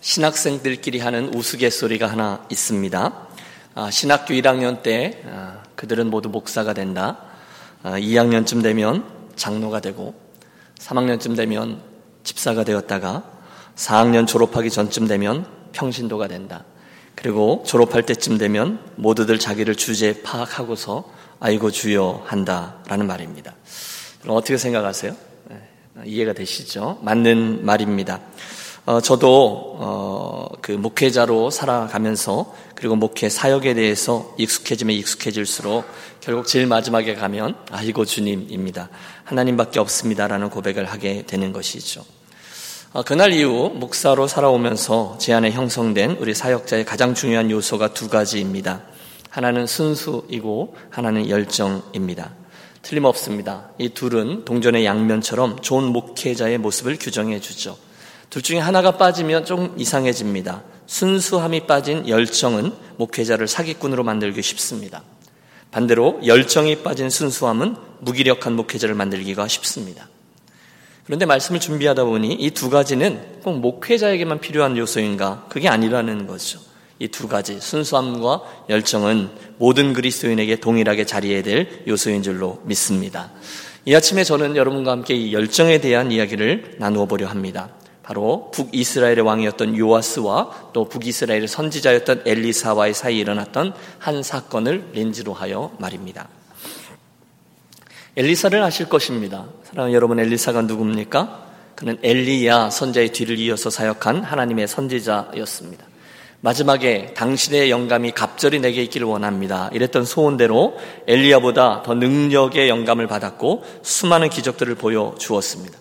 신학생들끼리 하는 우스갯소리가 하나 있습니다. 아, 신학교 1학년 때 아, 그들은 모두 목사가 된다. 아, 2학년쯤 되면 장로가 되고 3학년쯤 되면 집사가 되었다가 4학년 졸업하기 전쯤 되면 평신도가 된다. 그리고 졸업할 때쯤 되면 모두들 자기를 주제 파악하고서 아이고 주여 한다라는 말입니다. 어떻게 생각하세요? 네, 이해가 되시죠? 맞는 말입니다. 어, 저도 어, 그 목회자로 살아가면서 그리고 목회 사역에 대해서 익숙해지면 익숙해질수록 결국 제일 마지막에 가면 아이고 주님입니다. 하나님밖에 없습니다라는 고백을 하게 되는 것이죠. 어, 그날 이후 목사로 살아오면서 제 안에 형성된 우리 사역자의 가장 중요한 요소가 두 가지입니다. 하나는 순수이고 하나는 열정입니다. 틀림없습니다. 이 둘은 동전의 양면처럼 좋은 목회자의 모습을 규정해 주죠. 둘 중에 하나가 빠지면 좀 이상해집니다. 순수함이 빠진 열정은 목회자를 사기꾼으로 만들기 쉽습니다. 반대로 열정이 빠진 순수함은 무기력한 목회자를 만들기가 쉽습니다. 그런데 말씀을 준비하다 보니 이 두 가지는 꼭 목회자에게만 필요한 요소인가? 그게 아니라는 거죠. 이 두 가지, 순수함과 열정은 모든 그리스도인에게 동일하게 자리해야 될 요소인 줄로 믿습니다. 이 아침에 저는 여러분과 함께 이 열정에 대한 이야기를 나누어 보려 합니다. 바로 북이스라엘의 왕이었던 요아스와 또 북이스라엘의 선지자였던 엘리사와의 사이에 일어났던 한 사건을 렌즈로 하여 말입니다. 엘리사를 아실 것입니다. 사랑하는 여러분, 엘리사가 누굽니까? 그는 엘리야 선자의 뒤를 이어서 사역한 하나님의 선지자였습니다. 마지막에 당신의 영감이 갑절이 내게 있기를 원합니다. 이랬던 소원대로 엘리야보다 더 능력의 영감을 받았고 수많은 기적들을 보여 주었습니다.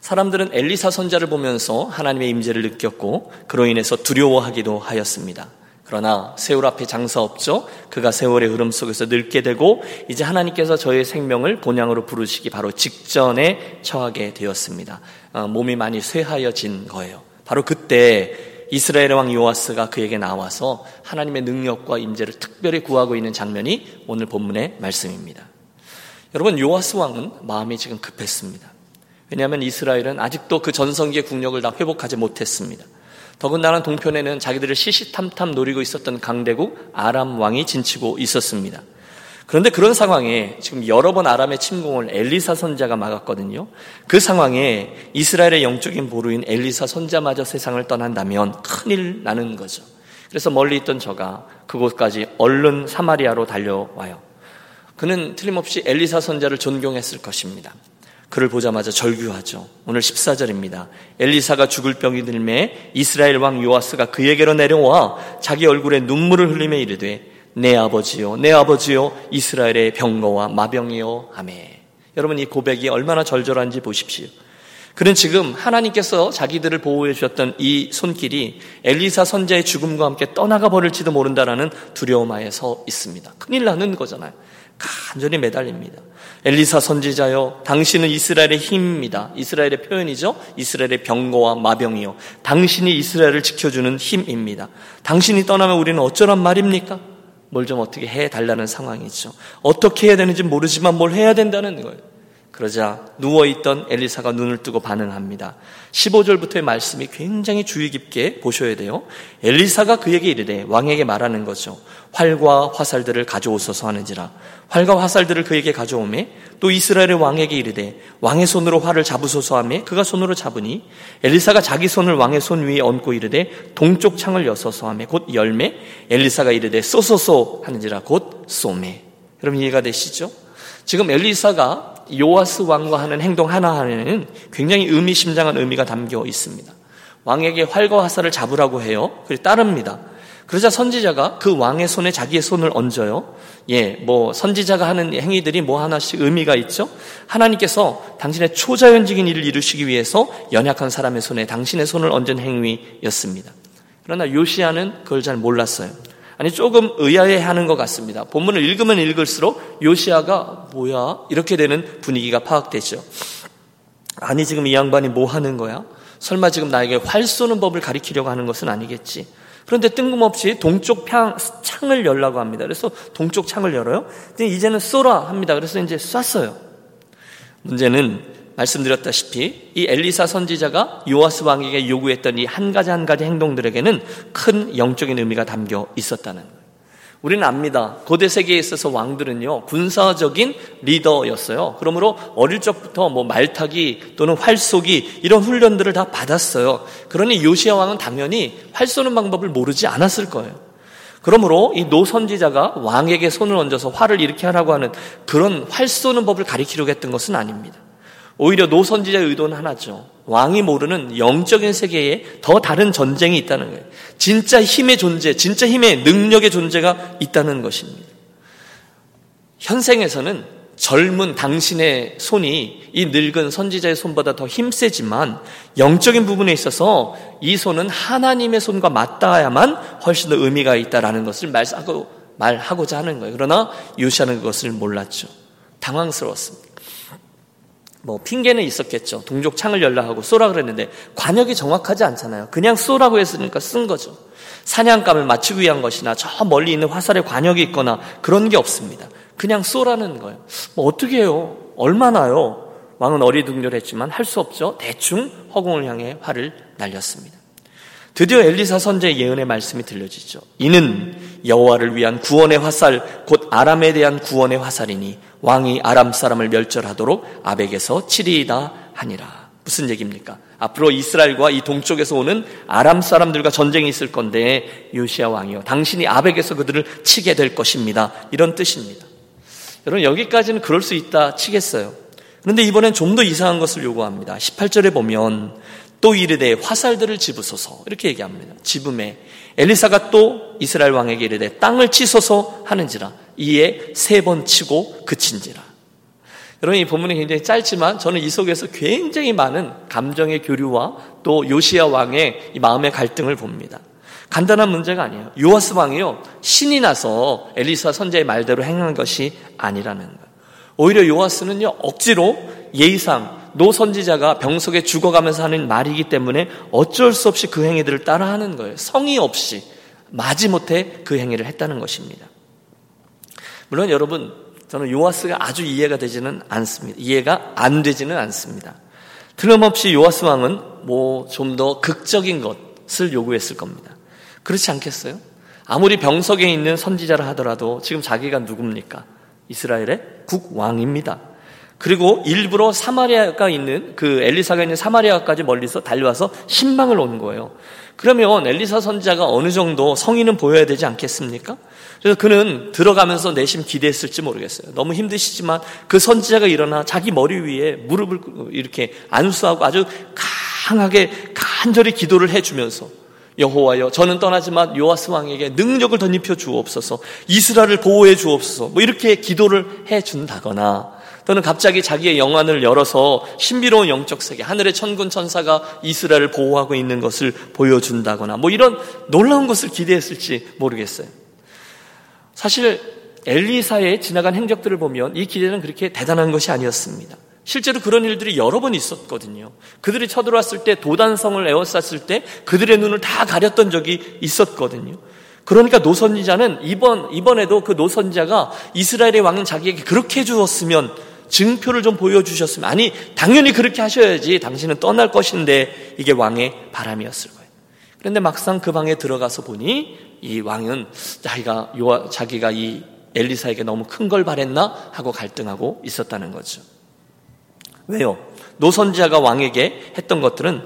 사람들은 엘리사 선자를 보면서 하나님의 임재를 느꼈고 그로 인해서 두려워하기도 하였습니다. 그러나 세월 앞에 장사 없죠. 그가 세월의 흐름 속에서 늙게 되고 이제 하나님께서 저의 생명을 본향으로 부르시기 바로 직전에 처하게 되었습니다. 어, 몸이 많이 쇠하여진 거예요. 바로 그때 이스라엘의 왕 요아스가 그에게 나와서 하나님의 능력과 임재를 특별히 구하고 있는 장면이 오늘 본문의 말씀입니다. 여러분 요아스 왕은 마음이 지금 급했습니다. 왜냐하면 이스라엘은 아직도 그 전성기의 국력을 다 회복하지 못했습니다. 더군다나 동편에는 자기들을 시시탐탐 노리고 있었던 강대국 아람 왕이 진치고 있었습니다. 그런데 그런 상황에 지금 여러 번 아람의 침공을 엘리사 선자가 막았거든요. 그 상황에 이스라엘의 영적인 보루인 엘리사 선자마저 세상을 떠난다면 큰일 나는 거죠. 그래서 멀리 있던 저가 그곳까지 얼른 사마리아로 달려와요. 그는 틀림없이 엘리사 선자를 존경했을 것입니다. 그를 보자마자 절규하죠. 오늘 14절입니다. 엘리사가 죽을 병이 들매 이스라엘 왕 요아스가 그에게로 내려와 자기 얼굴에 눈물을 흘리며 이르되 내 아버지요 내 아버지요 이스라엘의 병거와 마병이요 하매 여러분 이 고백이 얼마나 절절한지 보십시오. 그는 지금 하나님께서 자기들을 보호해 주셨던 이 손길이 엘리사 선자의 죽음과 함께 떠나가 버릴지도 모른다라는 두려움 하에 서 있습니다. 큰일 나는 거잖아요. 간절히 매달립니다. 엘리사 선지자여, 당신은 이스라엘의 힘입니다. 이스라엘의 표현이죠. 이스라엘의 병거와 마병이요. 당신이 이스라엘을 지켜주는 힘입니다. 당신이 떠나면 우리는 어쩌란 말입니까? 뭘 좀 어떻게 해 달라는 상황이죠. 어떻게 해야 되는지 모르지만 뭘 해야 된다는 거예요. 그러자 누워있던 엘리사가 눈을 뜨고 반응합니다. 15절부터의 말씀이 굉장히 주의 깊게 보셔야 돼요. 엘리사가 그에게 이르되 왕에게 말하는 거죠. 활과 화살들을 가져오소서 하는지라. 활과 화살들을 그에게 가져오매 또 이스라엘의 왕에게 이르되 왕의 손으로 활을 잡으소서 하매 그가 손으로 잡으니 엘리사가 자기 손을 왕의 손 위에 얹고 이르되 동쪽 창을 여서서 하매 곧 열매 엘리사가 이르되 쏘소서 하는지라 곧 쏘매. 여러분 이해가 되시죠? 지금 엘리사가 요아스 왕과 하는 행동 하나하나에는 굉장히 의미심장한 의미가 담겨 있습니다. 왕에게 활과 화살을 잡으라고 해요. 그리고 따릅니다. 그러자 선지자가 그 왕의 손에 자기의 손을 얹어요. 예, 뭐 선지자가 하는 행위들이 뭐 하나씩 의미가 있죠. 하나님께서 당신의 초자연적인 일을 이루시기 위해서 연약한 사람의 손에 당신의 손을 얹은 행위였습니다. 그러나 요시아는 그걸 잘 몰랐어요. 아니 조금 의아해하는 것 같습니다. 본문을 읽으면 읽을수록 요시아가 뭐야 이렇게 되는 분위기가 파악되죠. 아니 지금 이 양반이 뭐 하는 거야? 설마 지금 나에게 활 쏘는 법을 가리키려고 하는 것은 아니겠지. 그런데 뜬금없이 동쪽 평, 창을 열라고 합니다. 그래서 동쪽 창을 열어요. 이제는 쏘라 합니다. 그래서 이제 쐈어요. 문제는 말씀드렸다시피 이 엘리사 선지자가 요아스 왕에게 요구했던 이 한 가지 한 가지 행동들에게는 큰 영적인 의미가 담겨 있었다는 거예요. 우리는 압니다. 고대 세계에 있어서 왕들은요, 군사적인 리더였어요. 그러므로 어릴 적부터 뭐 말타기 또는 활 쏘기 이런 훈련들을 다 받았어요. 그러니 요시아 왕은 당연히 활 쏘는 방법을 모르지 않았을 거예요. 그러므로 이 노선지자가 왕에게 손을 얹어서 활을 이렇게 하라고 하는 그런 활 쏘는 법을 가리키려고 했던 것은 아닙니다. 오히려 노선지자의 의도는 하나죠. 왕이 모르는 영적인 세계에 더 다른 전쟁이 있다는 거예요. 진짜 힘의 존재, 진짜 힘의 능력의 존재가 있다는 것입니다. 현생에서는 젊은 당신의 손이 이 늙은 선지자의 손보다 더 힘세지만 영적인 부분에 있어서 이 손은 하나님의 손과 맞닿아야만 훨씬 더 의미가 있다라는 것을 말하고 말하고자 하는 거예요. 그러나 요시아는 그것을 몰랐죠. 당황스러웠습니다. 뭐 핑계는 있었겠죠. 동족 창을 열라 하고 쏘라 그랬는데 관역이 정확하지 않잖아요. 그냥 쏘라고 했으니까 쓴 거죠. 사냥감을 맞추기 위한 것이나 저 멀리 있는 화살에 관역이 있거나 그런 게 없습니다. 그냥 쏘라는 거예요. 뭐 어떻게 해요? 얼마나요? 왕은 어리둥절했지만 할 수 없죠. 대충 허공을 향해 활을 날렸습니다. 드디어 엘리사 선제의 예언의 말씀이 들려지죠. 이는 여호와를 위한 구원의 화살, 곧 아람에 대한 구원의 화살이니 왕이 아람 사람을 멸절하도록 아벡에서 치리이다 하니라. 무슨 얘기입니까? 앞으로 이스라엘과 이 동쪽에서 오는 아람 사람들과 전쟁이 있을 건데 요시아 왕이요. 당신이 아벡에서 그들을 치게 될 것입니다. 이런 뜻입니다. 여러분 여기까지는 그럴 수 있다 치겠어요. 그런데 이번엔 좀 더 이상한 것을 요구합니다. 18절에 보면 또 이르되 화살들을 집으소서 이렇게 얘기합니다. 집음에 엘리사가 또 이스라엘 왕에게 이르되 땅을 치소서 하는지라 이에 세 번 치고 그친지라. 여러분 이 본문이 굉장히 짧지만 저는 이 속에서 굉장히 많은 감정의 교류와 또 요시아 왕의 마음의 갈등을 봅니다. 간단한 문제가 아니에요. 요아스 왕이요 신이 나서 엘리사 선제의 말대로 행한 것이 아니라는 거예요. 오히려 요아스는요 억지로 예의상 노 선지자가 병석에 죽어가면서 하는 말이기 때문에 어쩔 수 없이 그 행위들을 따라하는 거예요. 성의 없이 마지못해 그 행위를 했다는 것입니다. 물론 여러분 저는 요아스가 아주 이해가 되지는 않습니다. 이해가 안 되지는 않습니다. 틀림없이 요아스 왕은 뭐 좀 더 극적인 것을 요구했을 겁니다. 그렇지 않겠어요? 아무리 병석에 있는 선지자라 하더라도 지금 자기가 누굽니까? 이스라엘의 국왕입니다. 그리고 일부러 사마리아가 있는 그 엘리사가 있는 사마리아까지 멀리서 달려와서 신방을 온 거예요. 그러면 엘리사 선지자가 어느 정도 성의는 보여야 되지 않겠습니까? 그래서 그는 들어가면서 내심 기대했을지 모르겠어요. 너무 힘드시지만 그 선지자가 일어나 자기 머리 위에 무릎을 이렇게 안수하고 아주 강하게 간절히 기도를 해주면서 여호와여 저는 떠나지만 요아스 왕에게 능력을 덧입혀 주옵소서 이스라엘을 보호해 주옵소서 뭐 이렇게 기도를 해 준다거나 또는 갑자기 자기의 영안을 열어서 신비로운 영적 세계, 하늘의 천군 천사가 이스라엘을 보호하고 있는 것을 보여준다거나 뭐 이런 놀라운 것을 기대했을지 모르겠어요. 사실 엘리사의 지나간 행적들을 보면 이 기대는 그렇게 대단한 것이 아니었습니다. 실제로 그런 일들이 여러 번 있었거든요. 그들이 쳐들어왔을 때 도단성을 에워쌌을 때 그들의 눈을 다 가렸던 적이 있었거든요. 그러니까 노선지자는 이번 이번에도 그 노선지자가 이스라엘의 왕인 자기에게 그렇게 해주었으면 증표를 좀 보여주셨으면 아니 당연히 그렇게 하셔야지 당신은 떠날 것인데 이게 왕의 바람이었을 거예요. 그런데 막상 그 방에 들어가서 보니 이 왕은 자기가 요 자기가 이 엘리사에게 너무 큰 걸 바랬나 하고 갈등하고 있었다는 거죠. 왜요? 노선지자가 왕에게 했던 것들은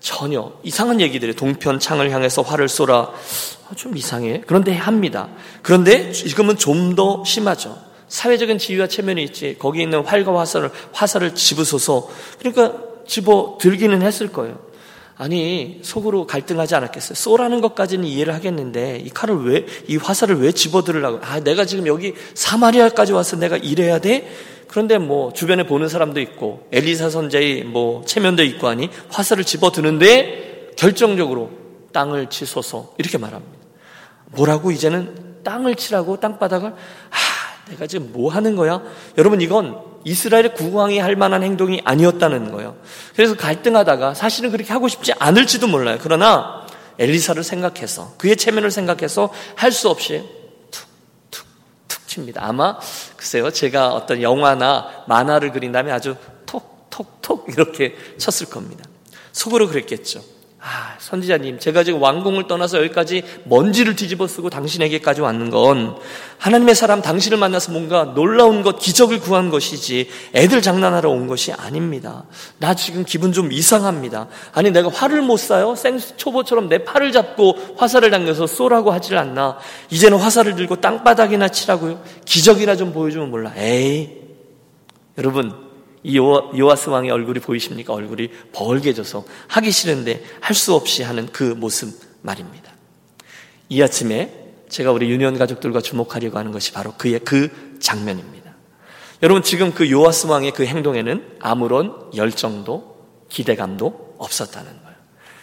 전혀 이상한 얘기들이 동편 창을 향해서 활을 쏘라 아, 좀 이상해. 그런데 합니다. 그런데 지금은 좀 더 심하죠. 사회적인 지위와 체면이 있지. 거기 있는 활과 화살을, 화살을 집으소서. 그러니까 집어 들기는 했을 거예요. 아니, 속으로 갈등하지 않았겠어요. 쏘라는 것까지는 이해를 하겠는데, 이 칼을 왜, 이 화살을 왜 집어 들으려고. 아, 내가 지금 여기 사마리아까지 와서 내가 이래야 돼? 그런데 뭐, 주변에 보는 사람도 있고, 엘리사 선자의 뭐, 체면도 있고 하니, 화살을 집어 드는데, 결정적으로 땅을 치소서. 이렇게 말합니다. 뭐라고 이제는 땅을 치라고 땅바닥을, 아, 내가 지금 뭐 하는 거야? 여러분 이건 이스라엘의 국왕이 할 만한 행동이 아니었다는 거예요. 그래서 갈등하다가 사실은 그렇게 하고 싶지 않을지도 몰라요. 그러나 엘리사를 생각해서 그의 체면을 생각해서 할 수 없이 툭툭툭 칩니다. 아마 글쎄요 제가 어떤 영화나 만화를 그린 다음에 아주 톡톡 톡톡 이렇게 쳤을 겁니다. 속으로 그랬겠죠. 아, 선지자님, 제가 지금 왕궁을 떠나서 여기까지 먼지를 뒤집어 쓰고 당신에게까지 왔는 건 하나님의 사람 당신을 만나서 뭔가 놀라운 것, 기적을 구한 것이지 애들 장난하러 온 것이 아닙니다. 나 지금 기분 좀 이상합니다. 아니, 내가 화를 못 쏴요? 생초보처럼 내 팔을 잡고 화살을 당겨서 쏘라고 하질 않나? 이제는 화살을 들고 땅바닥이나 치라고요? 기적이나 좀 보여주면 몰라. 에이. 여러분, 이 요아스 왕의 얼굴이 보이십니까? 얼굴이 벌게져서 하기 싫은데 할 수 없이 하는 그 모습 말입니다. 이 아침에 제가 우리 유년 가족들과 주목하려고 하는 것이 바로 그의 그 장면입니다. 여러분 지금 그 요아스 왕의 그 행동에는 아무런 열정도 기대감도 없었다는 거예요.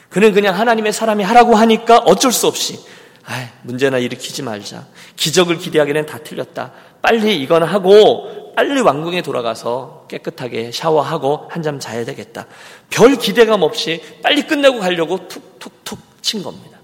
그는 그냥 하나님의 사람이 하라고 하니까 어쩔 수 없이 아, 문제나 일으키지 말자. 기적을 기대하기는 다 틀렸다. 빨리 이건 하고 빨리 왕궁에 돌아가서 깨끗하게 샤워하고 한잠 자야 되겠다. 별 기대감 없이 빨리 끝내고 가려고 툭툭툭 친 겁니다.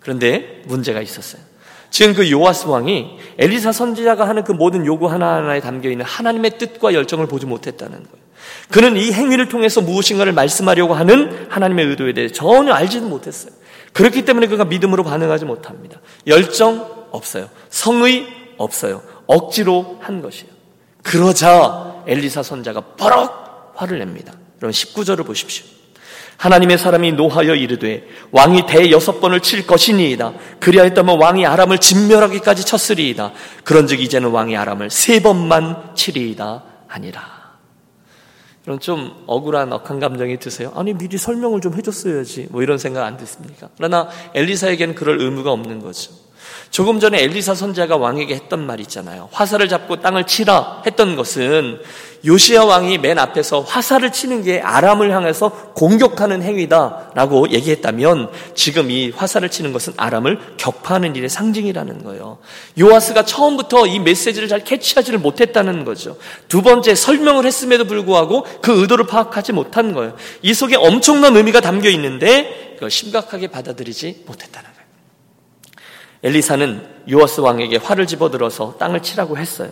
그런데 문제가 있었어요. 지금 그 요아스 왕이 엘리사 선지자가 하는 그 모든 요구 하나하나에 담겨 있는 하나님의 뜻과 열정을 보지 못했다는 거예요. 그는 이 행위를 통해서 무엇인가를 말씀하려고 하는 하나님의 의도에 대해 전혀 알지도 못했어요. 그렇기 때문에 그가 믿음으로 반응하지 못합니다. 열정 없어요. 성의 없어요. 억지로 한 것이에요. 그러자 엘리사 선자가 버럭 화를 냅니다. 여러분 19절을 보십시오. 하나님의 사람이 노하여 이르되 왕이 대 여섯 번을 칠 것이니이다. 그리하였다면 왕이 아람을 진멸하기까지 쳤으리이다. 그런즉 이제는 왕이 아람을 세 번만 치리이다 하니라. 여러분 좀 억울한 억한 감정이 드세요? 아니 미리 설명을 좀 해줬어야지. 뭐 이런 생각 안 드십니까? 그러나 엘리사에게는 그럴 의무가 없는 거죠. 조금 전에 엘리사 선자가 왕에게 했던 말 있잖아요. 화살을 잡고 땅을 치라 했던 것은 요시아 왕이 맨 앞에서 화살을 치는 게 아람을 향해서 공격하는 행위다라고 얘기했다면 지금 이 화살을 치는 것은 아람을 격파하는 일의 상징이라는 거예요. 요아스가 처음부터 이 메시지를 잘 캐치하지를 못했다는 거죠. 두 번째 설명을 했음에도 불구하고 그 의도를 파악하지 못한 거예요. 이 속에 엄청난 의미가 담겨 있는데 심각하게 받아들이지 못했다는 거예요. 엘리사는 요아스 왕에게 활을 집어들어서 땅을 치라고 했어요.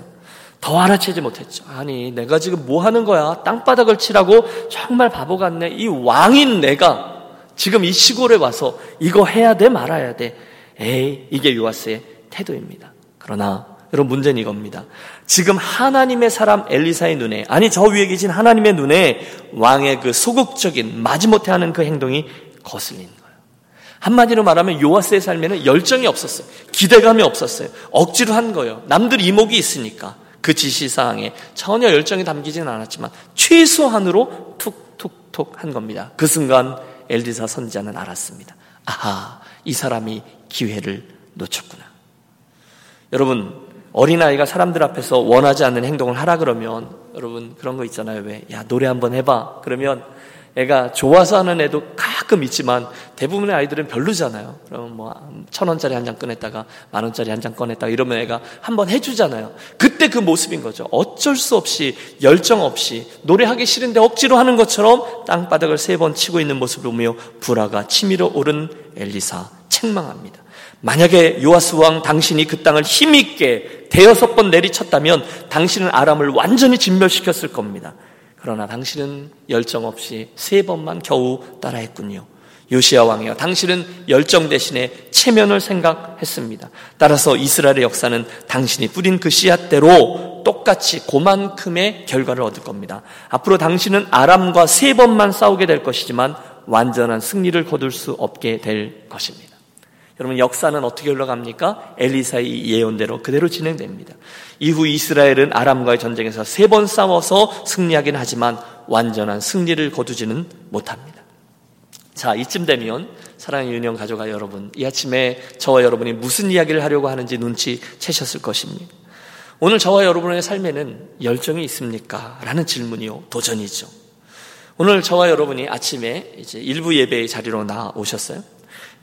더 알아채지 못했죠. 아니, 내가 지금 뭐 하는 거야? 땅바닥을 치라고 정말 바보 같네. 이 왕인 내가 지금 이 시골에 와서 이거 해야 돼, 말아야 돼. 에이, 이게 요아스의 태도입니다. 그러나 여러분 문제는 이겁니다. 지금 하나님의 사람 엘리사의 눈에 아니 저 위에 계신 하나님의 눈에 왕의 그 소극적인 마지못해 하는 그 행동이 거슬린 한마디로 말하면 요아스의 삶에는 열정이 없었어요. 기대감이 없었어요. 억지로 한 거예요. 남들 이목이 있으니까. 그 지시사항에 전혀 열정이 담기지는 않았지만 최소한으로 툭툭툭 한 겁니다. 그 순간 엘리사 선지자는 알았습니다. 아하, 이 사람이 기회를 놓쳤구나. 여러분, 어린아이가 사람들 앞에서 원하지 않는 행동을 하라 그러면 여러분 그런 거 있잖아요. 왜? 야, 노래 한번 해봐. 그러면 애가 좋아서 하는 애도 가끔 있지만 대부분의 아이들은 별로잖아요. 그럼 뭐천 원짜리 한 장 꺼냈다가 만 원짜리 한 장 꺼냈다가 이러면 애가 한번 해주잖아요. 그때 그 모습인 거죠. 어쩔 수 없이 열정 없이 노래하기 싫은데 억지로 하는 것처럼 땅바닥을 세 번 치고 있는 모습을 보며 불화가 치밀어 오른 엘리사 책망합니다. 만약에 요아스 왕 당신이 그 땅을 힘있게 대여섯 번 내리쳤다면 당신은 아람을 완전히 진멸시켰을 겁니다. 그러나 당신은 열정 없이 세 번만 겨우 따라했군요. 요시아 왕이여 당신은 열정 대신에 체면을 생각했습니다. 따라서 이스라엘의 역사는 당신이 뿌린 그 씨앗대로 똑같이 그만큼의 결과를 얻을 겁니다. 앞으로 당신은 아람과 세 번만 싸우게 될 것이지만 완전한 승리를 거둘 수 없게 될 것입니다. 여러분 역사는 어떻게 흘러갑니까? 엘리사의 예언대로 그대로 진행됩니다. 이후 이스라엘은 아람과의 전쟁에서 세 번 싸워서 승리하긴 하지만 완전한 승리를 거두지는 못합니다. 자, 이쯤 되면 사랑의 유년 가족아 여러분, 이 아침에 저와 여러분이 무슨 이야기를 하려고 하는지 눈치 채셨을 것입니다. 오늘 저와 여러분의 삶에는 열정이 있습니까? 라는 질문이요. 도전이죠. 오늘 저와 여러분이 아침에 이제 일부 예배의 자리로 나오셨어요.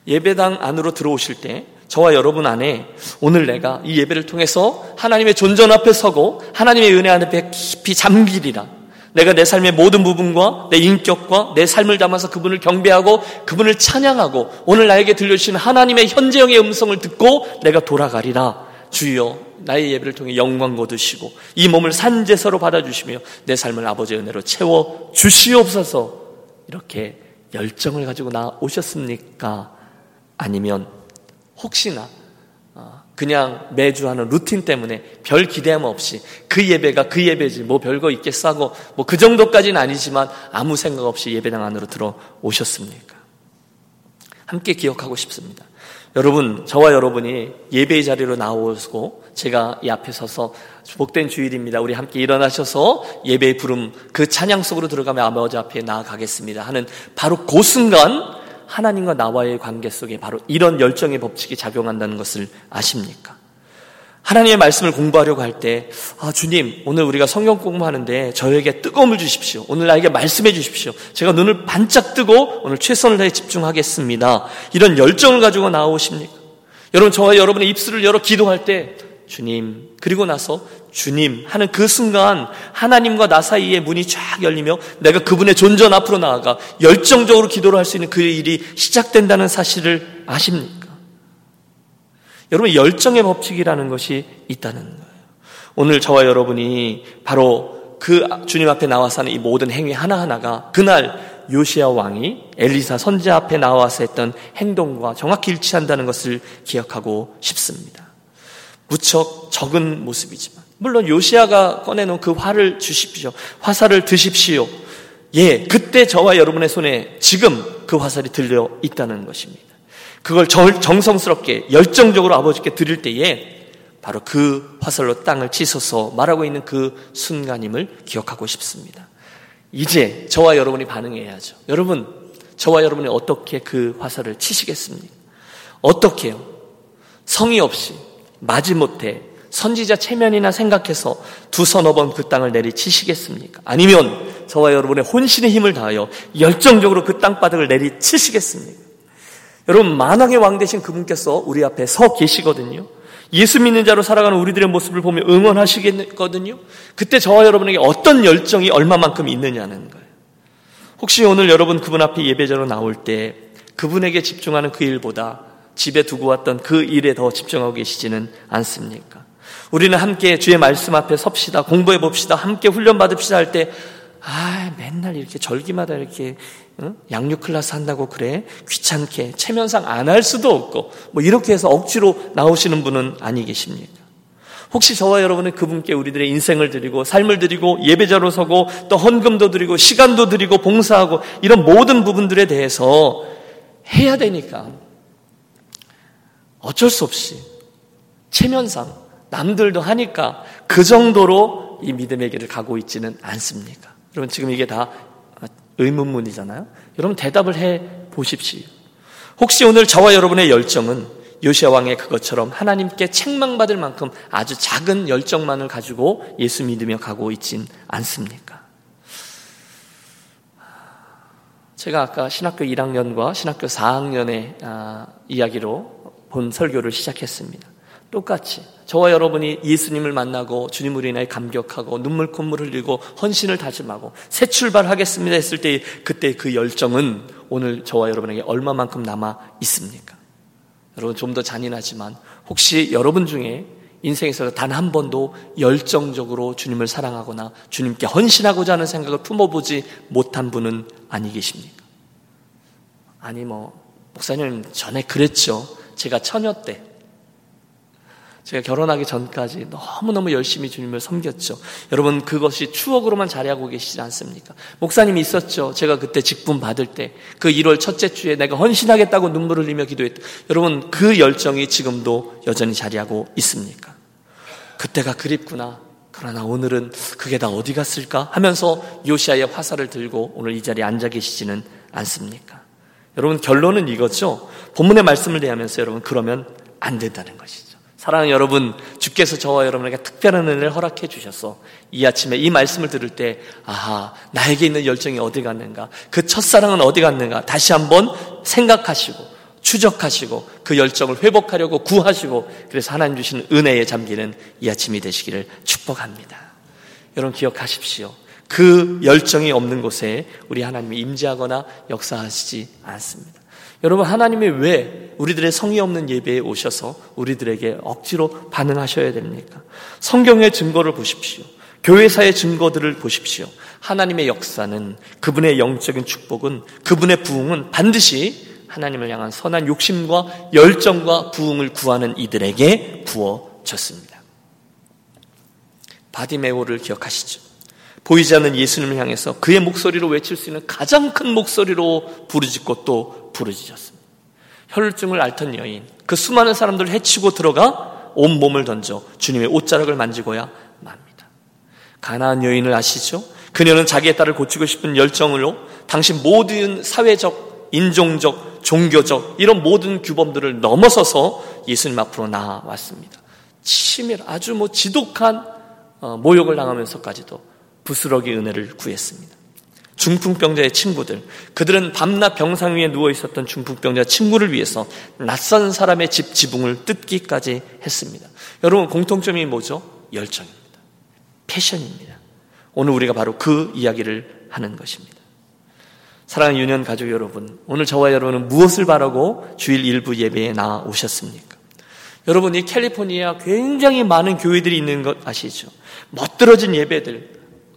예배당 안으로 들어오실 때 저와 여러분 안에 오늘 내가 이 예배를 통해서 하나님의 존전 앞에 서고 하나님의 은혜 앞에 깊이 잠기리라. 내가 내 삶의 모든 부분과 내 인격과 내 삶을 담아서 그분을 경배하고 그분을 찬양하고 오늘 나에게 들려주신 하나님의 현재형의 음성을 듣고 내가 돌아가리라. 주여 나의 예배를 통해 영광 거두시고 이 몸을 산제서로 받아주시며 내 삶을 아버지의 은혜로 채워 주시옵소서 이렇게 열정을 가지고 나오셨습니까? 아니면 혹시나 어, 그냥 매주 하는 루틴 때문에 별 기대함 없이 그 예배가 그 예배지 뭐 별거 있겠어 하고 뭐 그 정도까지는 아니지만 아무 생각 없이 예배당 안으로 들어오셨습니까? 함께 기억하고 싶습니다. 여러분, 저와 여러분이 예배의 자리로 나오고 제가 이 앞에 서서 복된 주일입니다. 우리 함께 일어나셔서 예배의 부름 그 찬양 속으로 들어가며 아버지 앞에 나아가겠습니다. 하는 바로 그 순간 하나님과 나와의 관계 속에 바로 이런 열정의 법칙이 작용한다는 것을 아십니까? 하나님의 말씀을 공부하려고 할 때, 아, 주님, 오늘 우리가 성경 공부하는데 저에게 뜨거움을 주십시오. 오늘 나에게 말씀해 주십시오. 제가 눈을 반짝 뜨고 오늘 최선을 다해 집중하겠습니다. 이런 열정을 가지고 나오십니까? 여러분, 저와 여러분의 입술을 열어 기도할 때, 주님, 그리고 나서 주님 하는 그 순간 하나님과 나 사이의 문이 쫙 열리며 내가 그분의 존전 앞으로 나아가 열정적으로 기도를 할 수 있는 그 일이 시작된다는 사실을 아십니까? 여러분 열정의 법칙이라는 것이 있다는 거예요. 오늘 저와 여러분이 바로 그 주님 앞에 나와서 하는 이 모든 행위 하나하나가 그날 요시아 왕이 엘리사 선제 앞에 나와서 했던 행동과 정확히 일치한다는 것을 기억하고 싶습니다. 무척 적은 모습이지만 물론 요시아가 꺼내놓은 그 화를 주십시오. 화살을 드십시오. 예, 그때 저와 여러분의 손에 지금 그 화살이 들려 있다는 것입니다. 그걸 정성스럽게 열정적으로 아버지께 드릴 때에 바로 그 화살로 땅을 치셔서 말하고 있는 그 순간임을 기억하고 싶습니다. 이제 저와 여러분이 반응해야죠. 여러분, 저와 여러분이 어떻게 그 화살을 치시겠습니까? 어떻게요? 성의 없이 마지못해 선지자 체면이나 생각해서 두 서너 번 그 땅을 내리치시겠습니까? 아니면 저와 여러분의 혼신의 힘을 다하여 열정적으로 그 땅바닥을 내리치시겠습니까? 여러분 만왕의 왕 되신 그분께서 우리 앞에 서 계시거든요. 예수 믿는 자로 살아가는 우리들의 모습을 보며 응원하시겠거든요. 그때 저와 여러분에게 어떤 열정이 얼마만큼 있느냐는 거예요. 혹시 오늘 여러분 그분 앞에 예배자로 나올 때 그분에게 집중하는 그 일보다 집에 두고 왔던 그 일에 더 집중하고 계시지는 않습니까? 우리는 함께 주의 말씀 앞에 섭시다, 공부해 봅시다, 함께 훈련 받읍시다 할 때, 아, 맨날 이렇게 절기마다 이렇게 양육 클래스 한다고 그래? 귀찮게 체면상 안 할 수도 없고 뭐 이렇게 해서 억지로 나오시는 분은 아니 계십니까? 혹시 저와 여러분은 그분께 우리들의 인생을 드리고 삶을 드리고 예배자로 서고 또 헌금도 드리고 시간도 드리고 봉사하고 이런 모든 부분들에 대해서 해야 되니까 어쩔 수 없이 체면상 남들도 하니까 그 정도로 이 믿음의 길을 가고 있지는 않습니까? 여러분 지금 이게 다 의문문이잖아요. 여러분 대답을 해 보십시오. 혹시 오늘 저와 여러분의 열정은 요시아 왕의 그것처럼 하나님께 책망받을 만큼 아주 작은 열정만을 가지고 예수 믿으며 가고 있진 않습니까? 제가 아까 신학교 1학년과 신학교 4학년의 아, 이야기로 본 설교를 시작했습니다. 똑같이 저와 여러분이 예수님을 만나고 주님으로 인하여 감격하고 눈물 콧물 흘리고 헌신을 다짐하고 새 출발하겠습니다 했을 때 그때 그 열정은 오늘 저와 여러분에게 얼마만큼 남아 있습니까? 여러분 좀 더 잔인하지만 혹시 여러분 중에 인생에서 단 한 번도 열정적으로 주님을 사랑하거나 주님께 헌신하고자 하는 생각을 품어보지 못한 분은 아니 계십니까? 아니 뭐 목사님 전에 그랬죠. 제가 처녀 때 제가 결혼하기 전까지 너무너무 열심히 주님을 섬겼죠. 여러분, 그것이 추억으로만 자리하고 계시지 않습니까? 목사님이 있었죠. 제가 그때 직분 받을 때, 그 1월 첫째 주에 내가 헌신하겠다고 눈물을 흘리며 기도했다. 여러분, 그 열정이 지금도 여전히 자리하고 있습니까? 그때가 그립구나. 그러나 오늘은 그게 다 어디 갔을까? 하면서 요시아의 화살을 들고 오늘 이 자리에 앉아 계시지는 않습니까? 여러분, 결론은 이거죠. 본문의 말씀을 대하면서 여러분, 그러면 안 된다는 것이죠. 사랑하는 여러분, 주께서 저와 여러분에게 특별한 은혜를 허락해 주셔서 이 아침에 이 말씀을 들을 때, 아하, 나에게 있는 열정이 어디 갔는가? 그 첫사랑은 어디 갔는가? 다시 한번 생각하시고, 추적하시고, 그 열정을 회복하려고 구하시고, 그래서 하나님 주시는 은혜에 잠기는 이 아침이 되시기를 축복합니다. 여러분 기억하십시오. 그 열정이 없는 곳에 우리 하나님이 임재하거나 역사하시지 않습니다. 여러분, 하나님이 왜 우리들의 성의 없는 예배에 오셔서 우리들에게 억지로 반응하셔야 됩니까? 성경의 증거를 보십시오. 교회사의 증거들을 보십시오. 하나님의 역사는 그분의 영적인 축복은 그분의 부흥은 반드시 하나님을 향한 선한 욕심과 열정과 부흥을 구하는 이들에게 부어졌습니다. 바디메오를 기억하시죠? 보이지 않는 예수님을 향해서 그의 목소리로 외칠 수 있는 가장 큰 목소리로 부르짖고 또 부르짖었습니다. 혈증을 앓던 여인, 그 수많은 사람들을 해치고 들어가 온 몸을 던져 주님의 옷자락을 만지고야 맙니다. 가나안 여인을 아시죠? 그녀는 자기의 딸을 고치고 싶은 열정으로 당신 모든 사회적, 인종적, 종교적 이런 모든 규범들을 넘어서서 예수님 앞으로 나왔습니다. 치밀 아주 뭐 지독한 어, 모욕을 당하면서까지도 부스러기 은혜를 구했습니다. 중풍병자의 친구들, 그들은 밤낮 병상 위에 누워 있었던 중풍병자 친구를 위해서 낯선 사람의 집 지붕을 뜯기까지 했습니다. 여러분 공통점이 뭐죠? 열정입니다. 패션입니다. 오늘 우리가 바로 그 이야기를 하는 것입니다. 사랑하는 유년 가족 여러분, 오늘 저와 여러분은 무엇을 바라고 주일 일부 예배에 나오셨습니까? 여러분, 이 캘리포니아 굉장히 많은 교회들이 있는 것 아시죠? 멋들어진 예배들,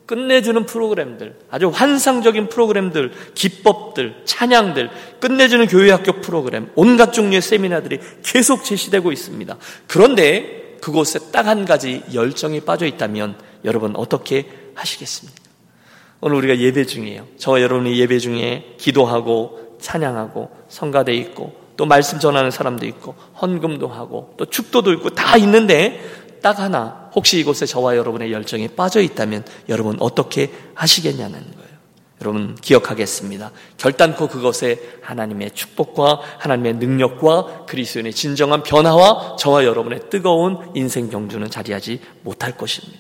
끝내주는 프로그램들, 아주 환상적인 프로그램들, 기법들, 찬양들, 끝내주는 교회학교 프로그램, 온갖 종류의 세미나들이 계속 제시되고 있습니다. 그런데 그곳에 딱 한 가지 열정이 빠져 있다면 여러분 어떻게 하시겠습니까? 오늘 우리가 예배 중이에요. 저와 여러분이 예배 중에 기도하고 찬양하고 성가대 있고 또 말씀 전하는 사람도 있고 헌금도 하고 또 축도도 있고 다 있는데 딱 하나 혹시 이곳에 저와 여러분의 열정이 빠져 있다면 여러분 어떻게 하시겠냐는 거예요. 여러분 기억하겠습니다. 결단코 그것에 하나님의 축복과 하나님의 능력과 그리스도인의 진정한 변화와 저와 여러분의 뜨거운 인생 경주는 자리하지 못할 것입니다.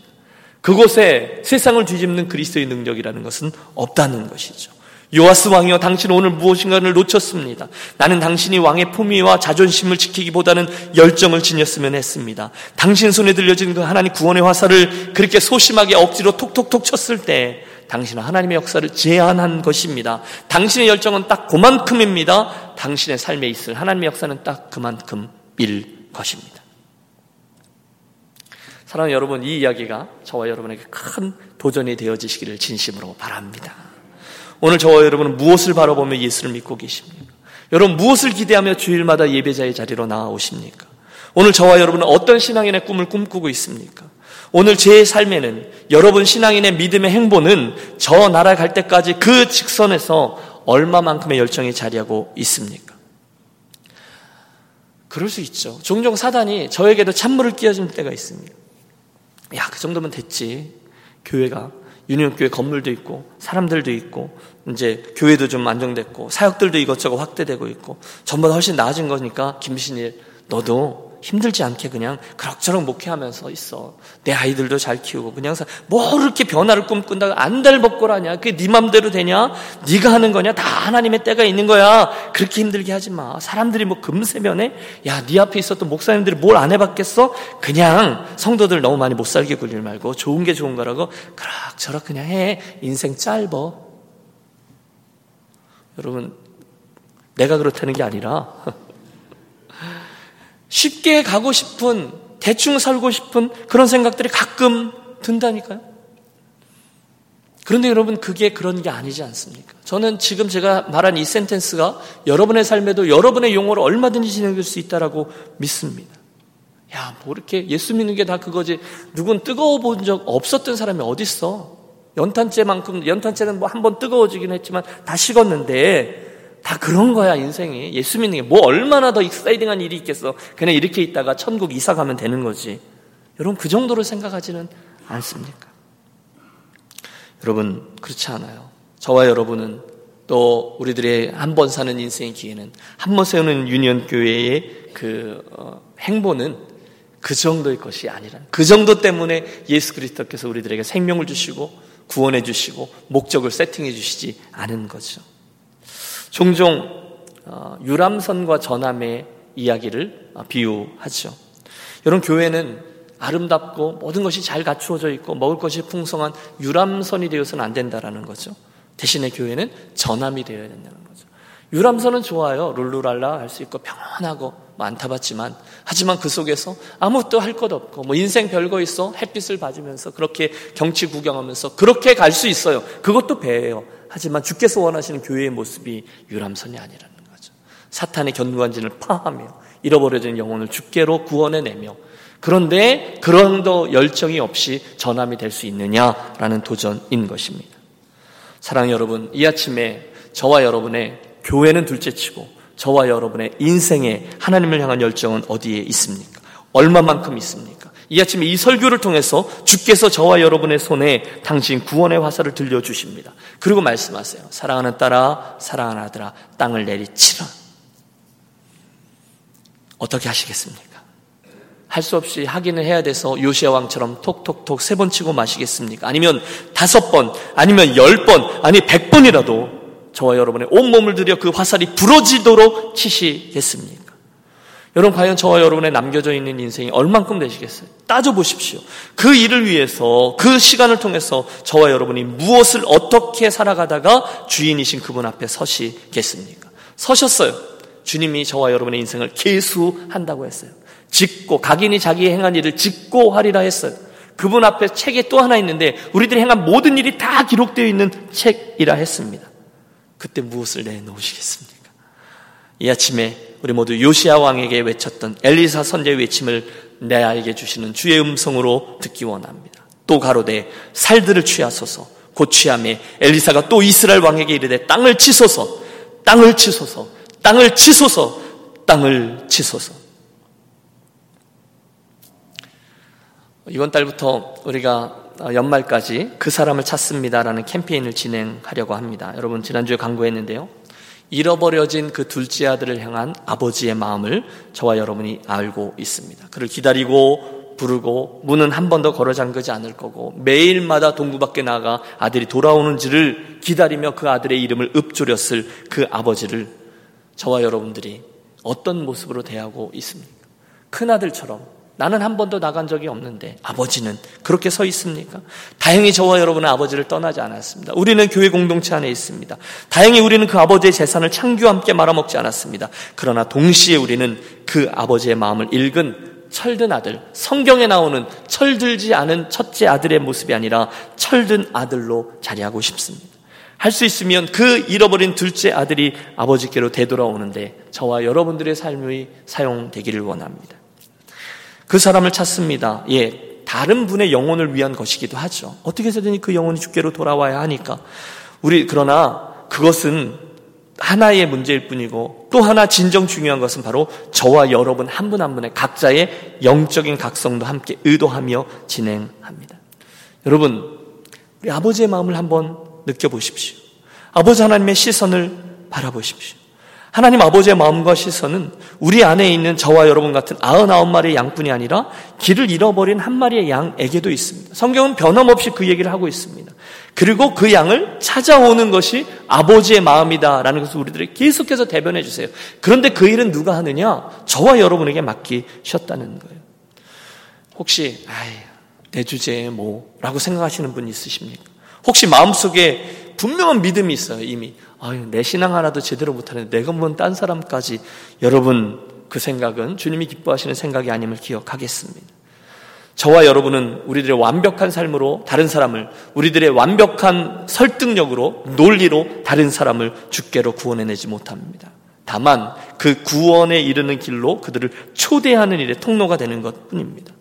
그곳에 세상을 뒤집는 그리스도의 능력이라는 것은 없다는 것이죠. 요아스 왕이여 당신 오늘 무엇인가를 놓쳤습니다. 나는 당신이 왕의 품위와 자존심을 지키기보다는 열정을 지녔으면 했습니다. 당신 손에 들려진 그 하나님 구원의 화살을 그렇게 소심하게 억지로 톡톡톡 쳤을 때 당신은 하나님의 역사를 제한한 것입니다. 당신의 열정은 딱 그만큼입니다. 당신의 삶에 있을 하나님의 역사는 딱 그만큼일 것입니다. 사랑하는 여러분, 이 이야기가 저와 여러분에게 큰 도전이 되어지시기를 진심으로 바랍니다. 오늘 저와 여러분은 무엇을 바라보며 예수를 믿고 계십니까? 여러분 무엇을 기대하며 주일마다 예배자의 자리로 나아오십니까? 오늘 저와 여러분은 어떤 신앙인의 꿈을 꿈꾸고 있습니까? 오늘 제 삶에는 여러분 신앙인의 믿음의 행보는 저 나라 갈 때까지 그 직선에서 얼마만큼의 열정이 자리하고 있습니까? 그럴 수 있죠. 종종 사단이 저에게도 찬물을 끼워줄 때가 있습니다. 야, 그 정도면 됐지. 교회가 유니온교회 건물도 있고 사람들도 있고 이제 교회도 좀 안정됐고 사역들도 이것저것 확대되고 있고 전보다 훨씬 나아진 거니까 김신일 너도 힘들지 않게 그냥 그럭저럭 목회하면서 있어. 내 아이들도 잘 키우고 그냥 뭐 그렇게 변화를 꿈꾼다 안달 벗고라냐? 그게 네 맘대로 되냐? 네가 하는 거냐? 다 하나님의 때가 있는 거야. 그렇게 힘들게 하지 마. 사람들이 뭐 금세면에 야, 네 앞에 있었던 목사님들이 뭘 안 해봤겠어? 그냥 성도들 너무 많이 못 살게 굴릴 말고 좋은 게 좋은 거라고 그럭저럭 그냥 해. 인생 짧어. 여러분, 내가 그렇다는 게 아니라 쉽게 가고 싶은, 대충 살고 싶은 그런 생각들이 가끔 든다니까요. 그런데 여러분, 그게 그런 게 아니지 않습니까? 저는 지금 제가 말한 이 센텐스가 여러분의 삶에도 여러분의 용어로 얼마든지 진행될 수 있다라고 믿습니다. 야, 뭐 이렇게 예수 믿는 게 다 그거지. 누군 뜨거워 본 적 없었던 사람이 어딨어? 연탄재만큼, 연탄재는 뭐 한 번 뜨거워지긴 했지만 다 식었는데, 다 그런 거야, 인생이. 예수 믿는 게 뭐 얼마나 더 익사이딩한 일이 있겠어. 그냥 이렇게 있다가 천국 이사 가면 되는 거지. 여러분, 그 정도로 생각하지는 않습니까? 여러분, 그렇지 않아요. 저와 여러분은 또 우리들의 한 번 사는 인생의 기회는 한 번 세우는 유니언 교회의 그 어, 행보는 그 정도의 것이 아니라 그 정도 때문에 예수 그리스도께서 우리들에게 생명을 주시고 구원해 주시고 목적을 세팅해 주시지 않은 거죠. 종종 어, 유람선과 전함의 이야기를 어, 비유하죠. 여러분 교회는 아름답고 모든 것이 잘 갖추어져 있고 먹을 것이 풍성한 유람선이 되어서는 안 된다라는 거죠. 대신에 교회는 전함이 되어야 된다는 거죠. 유람선은 좋아요. 룰루랄라 할 수 있고 평안하고 뭐 안 타봤지만 하지만 그 속에서 아무것도 할 것 없고 뭐 인생 별거 있어 햇빛을 맞으면서 그렇게 경치 구경하면서 그렇게 갈 수 있어요. 그것도 배예요. 하지만 주께서 원하시는 교회의 모습이 유람선이 아니라는 거죠. 사탄의 견고한진을 파하며 잃어버려진 영혼을 주께로 구원해내며 그런데 그런 더 열정이 없이 전함이 될 수 있느냐라는 도전인 것입니다. 사랑 여러분, 이 아침에 저와 여러분의 교회는 둘째 치고 저와 여러분의 인생에 하나님을 향한 열정은 어디에 있습니까? 얼마만큼 있습니까? 이 아침에 이 설교를 통해서 주께서 저와 여러분의 손에 당신 구원의 화살을 들려주십니다. 그리고 말씀하세요. 사랑하는 딸아, 사랑하는 아들아, 땅을 내리치라. 어떻게 하시겠습니까? 할 수 없이 확인을 해야 돼서 요시아 왕처럼 톡톡톡 세 번 치고 마시겠습니까? 아니면 다섯 번, 아니면 열 번, 아니 백 번이라도 저와 여러분의 온몸을 들여 그 화살이 부러지도록 치시겠습니까? 여러분 과연 저와 여러분의 남겨져 있는 인생이 얼만큼 되시겠어요? 따져보십시오. 그 일을 위해서 그 시간을 통해서 저와 여러분이 무엇을 어떻게 살아가다가 주인이신 그분 앞에 서시겠습니까? 서셨어요. 주님이 저와 여러분의 인생을 계수한다고 했어요. 짓고 각인이 자기 행한 일을 짓고 하리라 했어요. 그분 앞에 책에 또 하나 있는데 우리들이 행한 모든 일이 다 기록되어 있는 책이라 했습니다. 그때 무엇을 내놓으시겠습니까? 이 아침에 우리 모두 요시아 왕에게 외쳤던 엘리사 선제의 외침을 내 알게 주시는 주의 음성으로 듣기 원합니다. 또 가로되 살들을 취하소서. 곧 취함에 엘리사가 또 이스라엘 왕에게 이르되 땅을 치소서. 땅을 치소서. 땅을 치소서. 땅을 치소서. 이번 달부터 우리가 어, 연말까지 그 사람을 찾습니다라는 캠페인을 진행하려고 합니다. 여러분 지난주에 광고했는데요. 잃어버려진 그 둘째 아들을 향한 아버지의 마음을 저와 여러분이 알고 있습니다. 그를 기다리고 부르고 문은 한 번 더 걸어 잠그지 않을 거고 매일마다 동구 밖에 나가 아들이 돌아오는지를 기다리며 그 아들의 이름을 읊조렸을 그 아버지를 저와 여러분들이 어떤 모습으로 대하고 있습니까? 큰 아들처럼 나는 한 번도 나간 적이 없는데 아버지는 그렇게 서 있습니까? 다행히 저와 여러분은 아버지를 떠나지 않았습니다. 우리는 교회 공동체 안에 있습니다. 다행히 우리는 그 아버지의 재산을 창규와 함께 말아먹지 않았습니다. 그러나 동시에 우리는 그 아버지의 마음을 읽은 철든 아들, 성경에 나오는 철들지 않은 첫째 아들의 모습이 아니라 철든 아들로 자리하고 싶습니다. 할수 있으면 그 잃어버린 둘째 아들이 아버지께로 되돌아오는데 저와 여러분들의 삶이 사용되기를 원합니다. 그 사람을 찾습니다. 예, 다른 분의 영혼을 위한 것이기도 하죠. 어떻게 해서든 그 영혼이 주께로 돌아와야 하니까. 우리, 그러나 그것은 하나의 문제일 뿐이고 또 하나 진정 중요한 것은 바로 저와 여러분 한분한 분의 각자의 영적인 각성도 함께 의도하며 진행합니다. 여러분, 우리 아버지의 마음을 한번 느껴보십시오. 아버지 하나님의 시선을 바라보십시오. 하나님 아버지의 마음과 시선은 우리 안에 있는 저와 여러분 같은 아흔아홉 마리의 양뿐이 아니라 길을 잃어버린 한 마리의 양에게도 있습니다. 성경은 변함없이 그 얘기를 하고 있습니다. 그리고 그 양을 찾아오는 것이 아버지의 마음이다라는 것을 우리들이 계속해서 대변해 주세요. 그런데 그 일은 누가 하느냐? 저와 여러분에게 맡기셨다는 거예요. 혹시 아이, 내 주제에 뭐라고 생각하시는 분 있으십니까? 혹시 마음속에 분명한 믿음이 있어요, 이미. 아유, 내 신앙 하나도 제대로 못하는데 내가 뭔딴 사람까지 여러분 그 생각은 주님이 기뻐하시는 생각이 아님을 기억하겠습니다. 저와 여러분은 우리들의 완벽한 삶으로 다른 사람을 우리들의 완벽한 설득력으로 논리로 다른 사람을 주께로 구원해내지 못합니다. 다만 그 구원에 이르는 길로 그들을 초대하는 일의 통로가 되는 것 뿐입니다.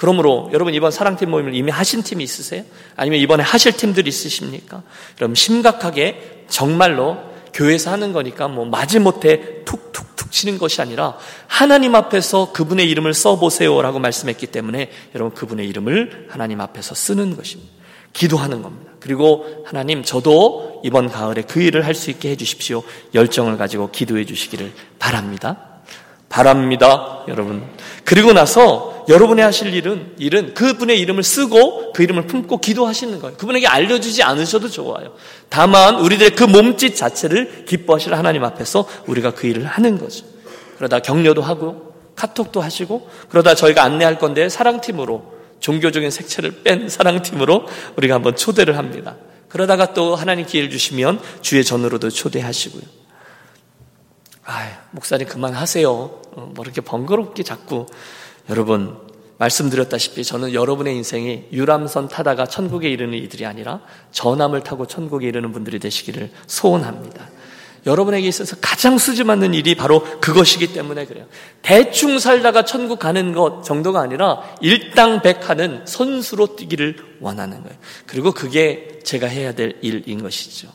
그러므로 여러분 이번 사랑팀 모임을 이미 하신 팀이 있으세요? 아니면 이번에 하실 팀들 있으십니까? 그럼 심각하게 정말로 교회에서 하는 거니까 뭐 마지못해 툭툭툭 치는 것이 아니라 하나님 앞에서 그분의 이름을 써보세요라고 말씀했기 때문에 여러분 그분의 이름을 하나님 앞에서 쓰는 것입니다. 기도하는 겁니다. 그리고 하나님 저도 이번 가을에 그 일을 할 수 있게 해주십시오. 열정을 가지고 기도해 주시기를 바랍니다. 바랍니다, 여러분. 그리고 나서 여러분이 하실 일은, 일은 그분의 이름을 쓰고 그 이름을 품고 기도하시는 거예요. 그분에게 알려주지 않으셔도 좋아요. 다만 우리들의 그 몸짓 자체를 기뻐하실 하나님 앞에서 우리가 그 일을 하는 거죠. 그러다 격려도 하고 카톡도 하시고 그러다 저희가 안내할 건데 사랑팀으로 종교적인 색채를 뺀 사랑팀으로 우리가 한번 초대를 합니다. 그러다가 또 하나님 기회를 주시면 주의 전으로도 초대하시고요. 아, 목사님 그만하세요. 어, 뭐 이렇게 번거롭게 자꾸 여러분 말씀드렸다시피 저는 여러분의 인생이 유람선 타다가 천국에 이르는 이들이 아니라 전함을 타고 천국에 이르는 분들이 되시기를 소원합니다. 여러분에게 있어서 가장 수지 맞는 일이 바로 그것이기 때문에 그래요. 대충 살다가 천국 가는 것 정도가 아니라 일당백하는 선수로 뛰기를 원하는 거예요. 그리고 그게 제가 해야 될 일인 것이죠.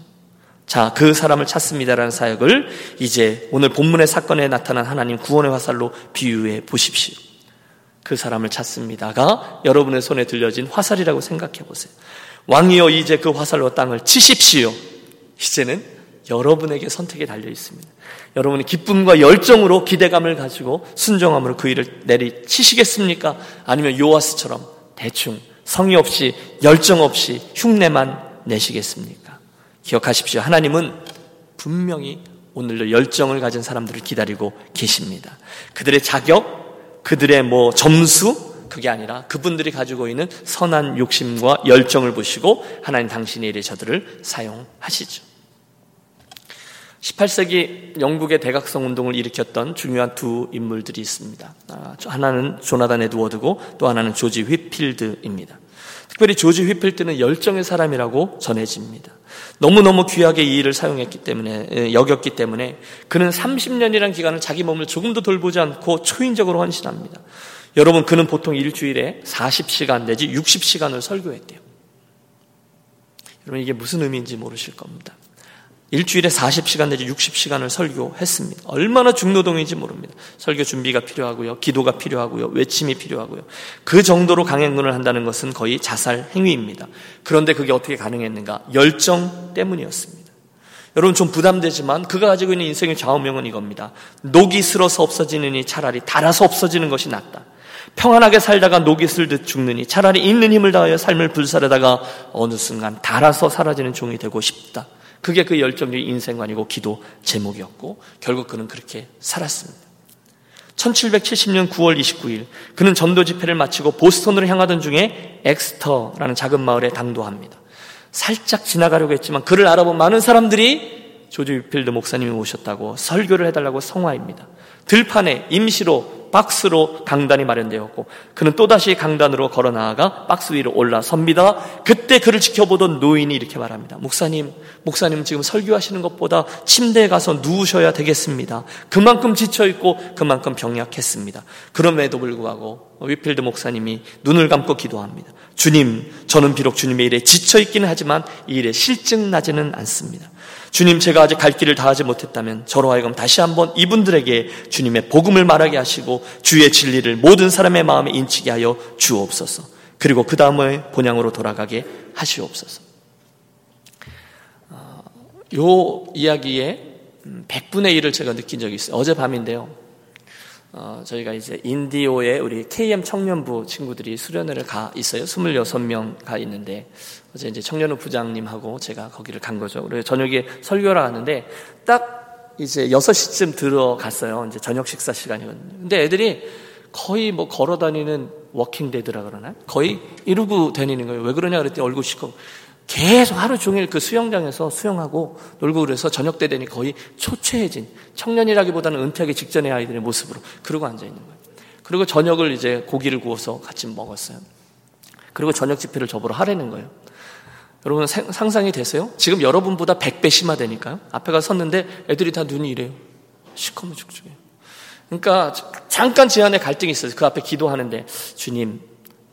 자, 그 사람을 찾습니다라는 사역을 이제 오늘 본문의 사건에 나타난 하나님 구원의 화살로 비유해 보십시오. 그 사람을 찾습니다가 여러분의 손에 들려진 화살이라고 생각해 보세요. 왕이여 이제 그 화살로 땅을 치십시오. 이제는 여러분에게 선택이 달려 있습니다. 여러분이 기쁨과 열정으로 기대감을 가지고 순종함으로 그 일을 내리치시겠습니까? 아니면 요아스처럼 대충 성의 없이 열정 없이 흉내만 내시겠습니까? 기억하십시오. 하나님은 분명히 오늘도 열정을 가진 사람들을 기다리고 계십니다. 그들의 자격, 그들의 뭐 점수, 그게 아니라 그분들이 가지고 있는 선한 욕심과 열정을 보시고 하나님 당신의 일에 저들을 사용하시죠. 18세기 영국의 대각성 운동을 일으켰던 중요한 두 인물들이 있습니다. 아, 하나는 조나단 에드워드고 또 하나는 조지 휘필드입니다. 특별히 조지 휘필드는 열정의 사람이라고 전해집니다. 너무너무 귀하게 이 일을 사용했기 때문에, 여겼기 때문에 그는 30년이라는 기간을 자기 몸을 조금도 돌보지 않고 초인적으로 헌신합니다. 여러분, 그는 보통 일주일에 40시간 내지 60시간을 설교했대요. 여러분, 이게 무슨 의미인지 모르실 겁니다. 일주일에 40시간 내지 60시간을 설교했습니다. 얼마나 중노동인지 모릅니다. 설교 준비가 필요하고요. 기도가 필요하고요. 외침이 필요하고요. 그 정도로 강행군을 한다는 것은 거의 자살 행위입니다. 그런데 그게 어떻게 가능했는가? 열정 때문이었습니다. 여러분 좀 부담되지만 그가 가지고 있는 인생의 좌우명은 이겁니다. 녹이 슬어서 없어지느니 차라리 달아서 없어지는 것이 낫다. 평안하게 살다가 녹이 슬듯 죽느니 차라리 있는 힘을 다하여 삶을 불사르다가 어느 순간 달아서 사라지는 종이 되고 싶다. 그게 그 열정적인 인생관이고 기도 제목이었고 결국 그는 그렇게 살았습니다. 1770년 9월 29일 그는 전도 집회를 마치고 보스턴으로 향하던 중에 엑서터라는 작은 마을에 당도합니다. 살짝 지나가려고 했지만 그를 알아본 많은 사람들이 조지 위필드 목사님이 오셨다고 설교를 해달라고 성화입니다. 들판에 임시로 박스로 강단이 마련되었고 그는 또다시 강단으로 걸어 나아가 박스 위로 올라섭니다. 그때 그를 지켜보던 노인이 이렇게 말합니다. 목사님, 목사님 지금 설교하시는 것보다 침대에 가서 누우셔야 되겠습니다. 그만큼 지쳐 있고 그만큼 병약했습니다. 그럼에도 불구하고 위필드 목사님이 눈을 감고 기도합니다. 주님, 저는 비록 주님의 일에 지쳐 있기는 하지만 이 일에 실증 나지는 않습니다. 주님 제가 아직 갈 길을 다하지 못했다면 저로 하여금 다시 한번 이분들에게 주님의 복음을 말하게 하시고 주의 진리를 모든 사람의 마음에 인치게 하여 주옵소서. 그리고 그 다음에 본향으로 돌아가게 하시옵소서. 어, 요 이야기에 100분의 1을 제가 느낀 적이 있어요. 어젯밤인데요. 어, 저희가 이제 인디오에 우리 KM 청년부 친구들이 수련회를 가 있어요. 26명 가 있는데 어제 이제 청년부 부장님하고 제가 거기를 간 거죠. 그래서 저녁에 설교를 하는데 딱 이제 6시쯤 들어갔어요. 이제 저녁 식사 시간이거든요. 근데 애들이 거의 뭐 걸어 다니는 walking dead라 그러나? 거의 이러고 다니는 거예요. 왜 그러냐 그랬더니 얼굴 시커 계속 하루 종일 그 수영장에서 수영하고 놀고 그래서 저녁 때 되니 거의 초췌해진 청년이라기보다는 은퇴하기 직전의 아이들의 모습으로 그러고 앉아 있는 거예요. 그리고 저녁을 이제 고기를 구워서 같이 먹었어요. 그리고 저녁 집회를 저보러 하라는 거예요. 여러분 상상이 되세요? 지금 여러분보다 100배 심화되니까요. 앞에 가 섰는데 애들이 다 눈이 이래요. 시커먼 죽죽해요. 그러니까 잠깐 제 안에 갈등이 있어요. 그 앞에 기도하는데 주님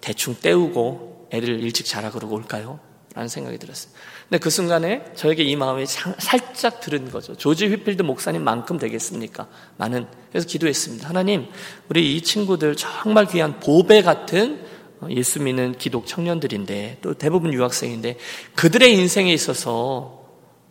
대충 때우고 애들 일찍 자라 그러고 올까요? 라는 생각이 들었어요. 근데 그 순간에 저에게 이 마음이 살짝 들은 거죠. 조지 휘필드 목사님만큼 되겠습니까? 많은. 그래서 기도했습니다. 하나님, 우리 이 친구들 정말 귀한 보배 같은 어, 예수 믿는 기독 청년들인데 또 대부분 유학생인데 그들의 인생에 있어서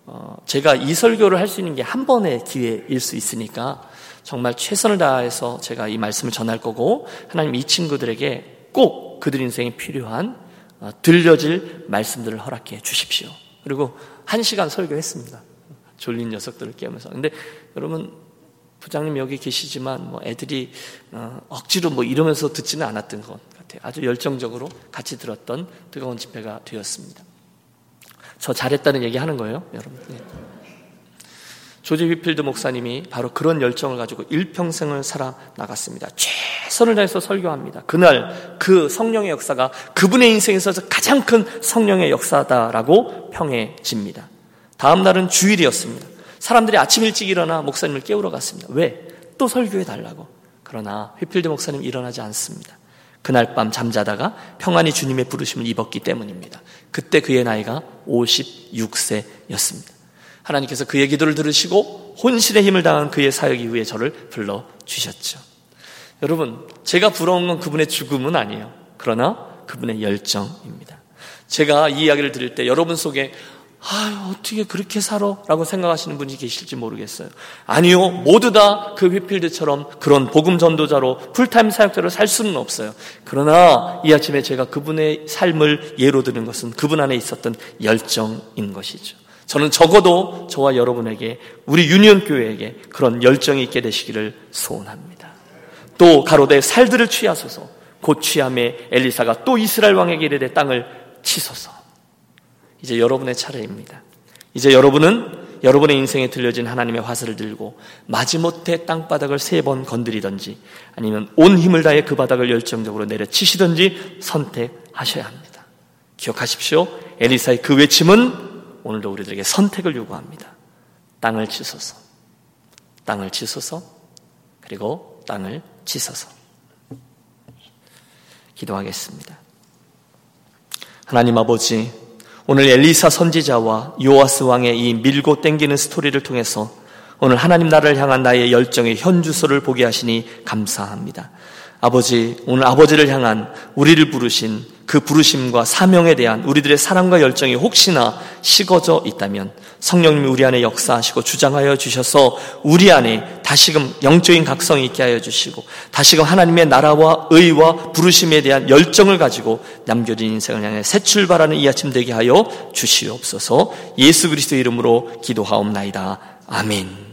어, 제가 이 설교를 할 수 있는 게 한 번의 기회일 수 있으니까 정말 최선을 다해서 제가 이 말씀을 전할 거고 하나님 이 친구들에게 꼭 그들 인생에 필요한 어, 들려질 말씀들을 허락해 주십시오. 그리고 한 시간 설교했습니다. 졸린 녀석들을 깨우면서. 근데 여러분, 부장님 여기 계시지만 뭐 애들이 어, 억지로 뭐 이러면서 듣지는 않았던 것 같아요. 아주 열정적으로 같이 들었던 뜨거운 집회가 되었습니다. 저 잘했다는 얘기 하는 거예요, 여러분. 네. 조지 휘필드 목사님이 바로 그런 열정을 가지고 일평생을 살아 나갔습니다. 최선을 다해서 설교합니다. 그날 그 성령의 역사가 그분의 인생에서 가장 큰 성령의 역사다라고 평해집니다. 다음 날은 주일이었습니다. 사람들이 아침 일찍 일어나 목사님을 깨우러 갔습니다. 왜? 또 설교해 달라고. 그러나 휘필드 목사님 일어나지 않습니다. 그날 밤 잠자다가 평안히 주님의 부르심을 입었기 때문입니다. 그때 그의 나이가 56세였습니다. 하나님께서 그의 기도를 들으시고 혼신의 힘을 당한 그의 사역 이후에 저를 불러 주셨죠. 여러분, 제가 부러운 건 그분의 죽음은 아니에요. 그러나 그분의 열정입니다. 제가 이 이야기를 들을 때 여러분 속에 아, 어떻게 그렇게 살아? 라고 생각하시는 분이 계실지 모르겠어요. 아니요. 모두 다 그 휘필드처럼 그런 복음 전도자로 풀타임 사역자로 살 수는 없어요. 그러나 이 아침에 제가 그분의 삶을 예로 드는 것은 그분 안에 있었던 열정인 것이죠. 저는 적어도 저와 여러분에게 우리 유니온 교회에게 그런 열정이 있게 되시기를 소원합니다. 또 가로되 살들을 취하소서 곧 취함에 엘리사가 또 이스라엘 왕에게 이르되 땅을 치소서 이제 여러분의 차례입니다. 이제 여러분은 여러분의 인생에 들려진 하나님의 화살을 들고 마지못해 땅바닥을 세 번 건드리든지 아니면 온 힘을 다해 그 바닥을 열정적으로 내려치시든지 선택하셔야 합니다. 기억하십시오. 엘리사의 그 외침은 오늘도 우리들에게 선택을 요구합니다. 땅을 치소서. 땅을 치소서. 그리고 땅을 치소서. 기도하겠습니다. 하나님 아버지, 오늘 엘리사 선지자와 요아스 왕의 이 밀고 땡기는 스토리를 통해서 오늘 하나님 나라를 향한 나의 열정의 현주소를 보게 하시니 감사합니다. 아버지, 오늘 아버지를 향한 우리를 부르신 그 부르심과 사명에 대한 우리들의 사랑과 열정이 혹시나 식어져 있다면 성령님이 우리 안에 역사하시고 주장하여 주셔서 우리 안에 다시금 영적인 각성이 있게 하여 주시고 다시금 하나님의 나라와 의와 부르심에 대한 열정을 가지고 남겨진 인생을 향해 새 출발하는 이 아침 되게 하여 주시옵소서 예수 그리스도 이름으로 기도하옵나이다. 아멘.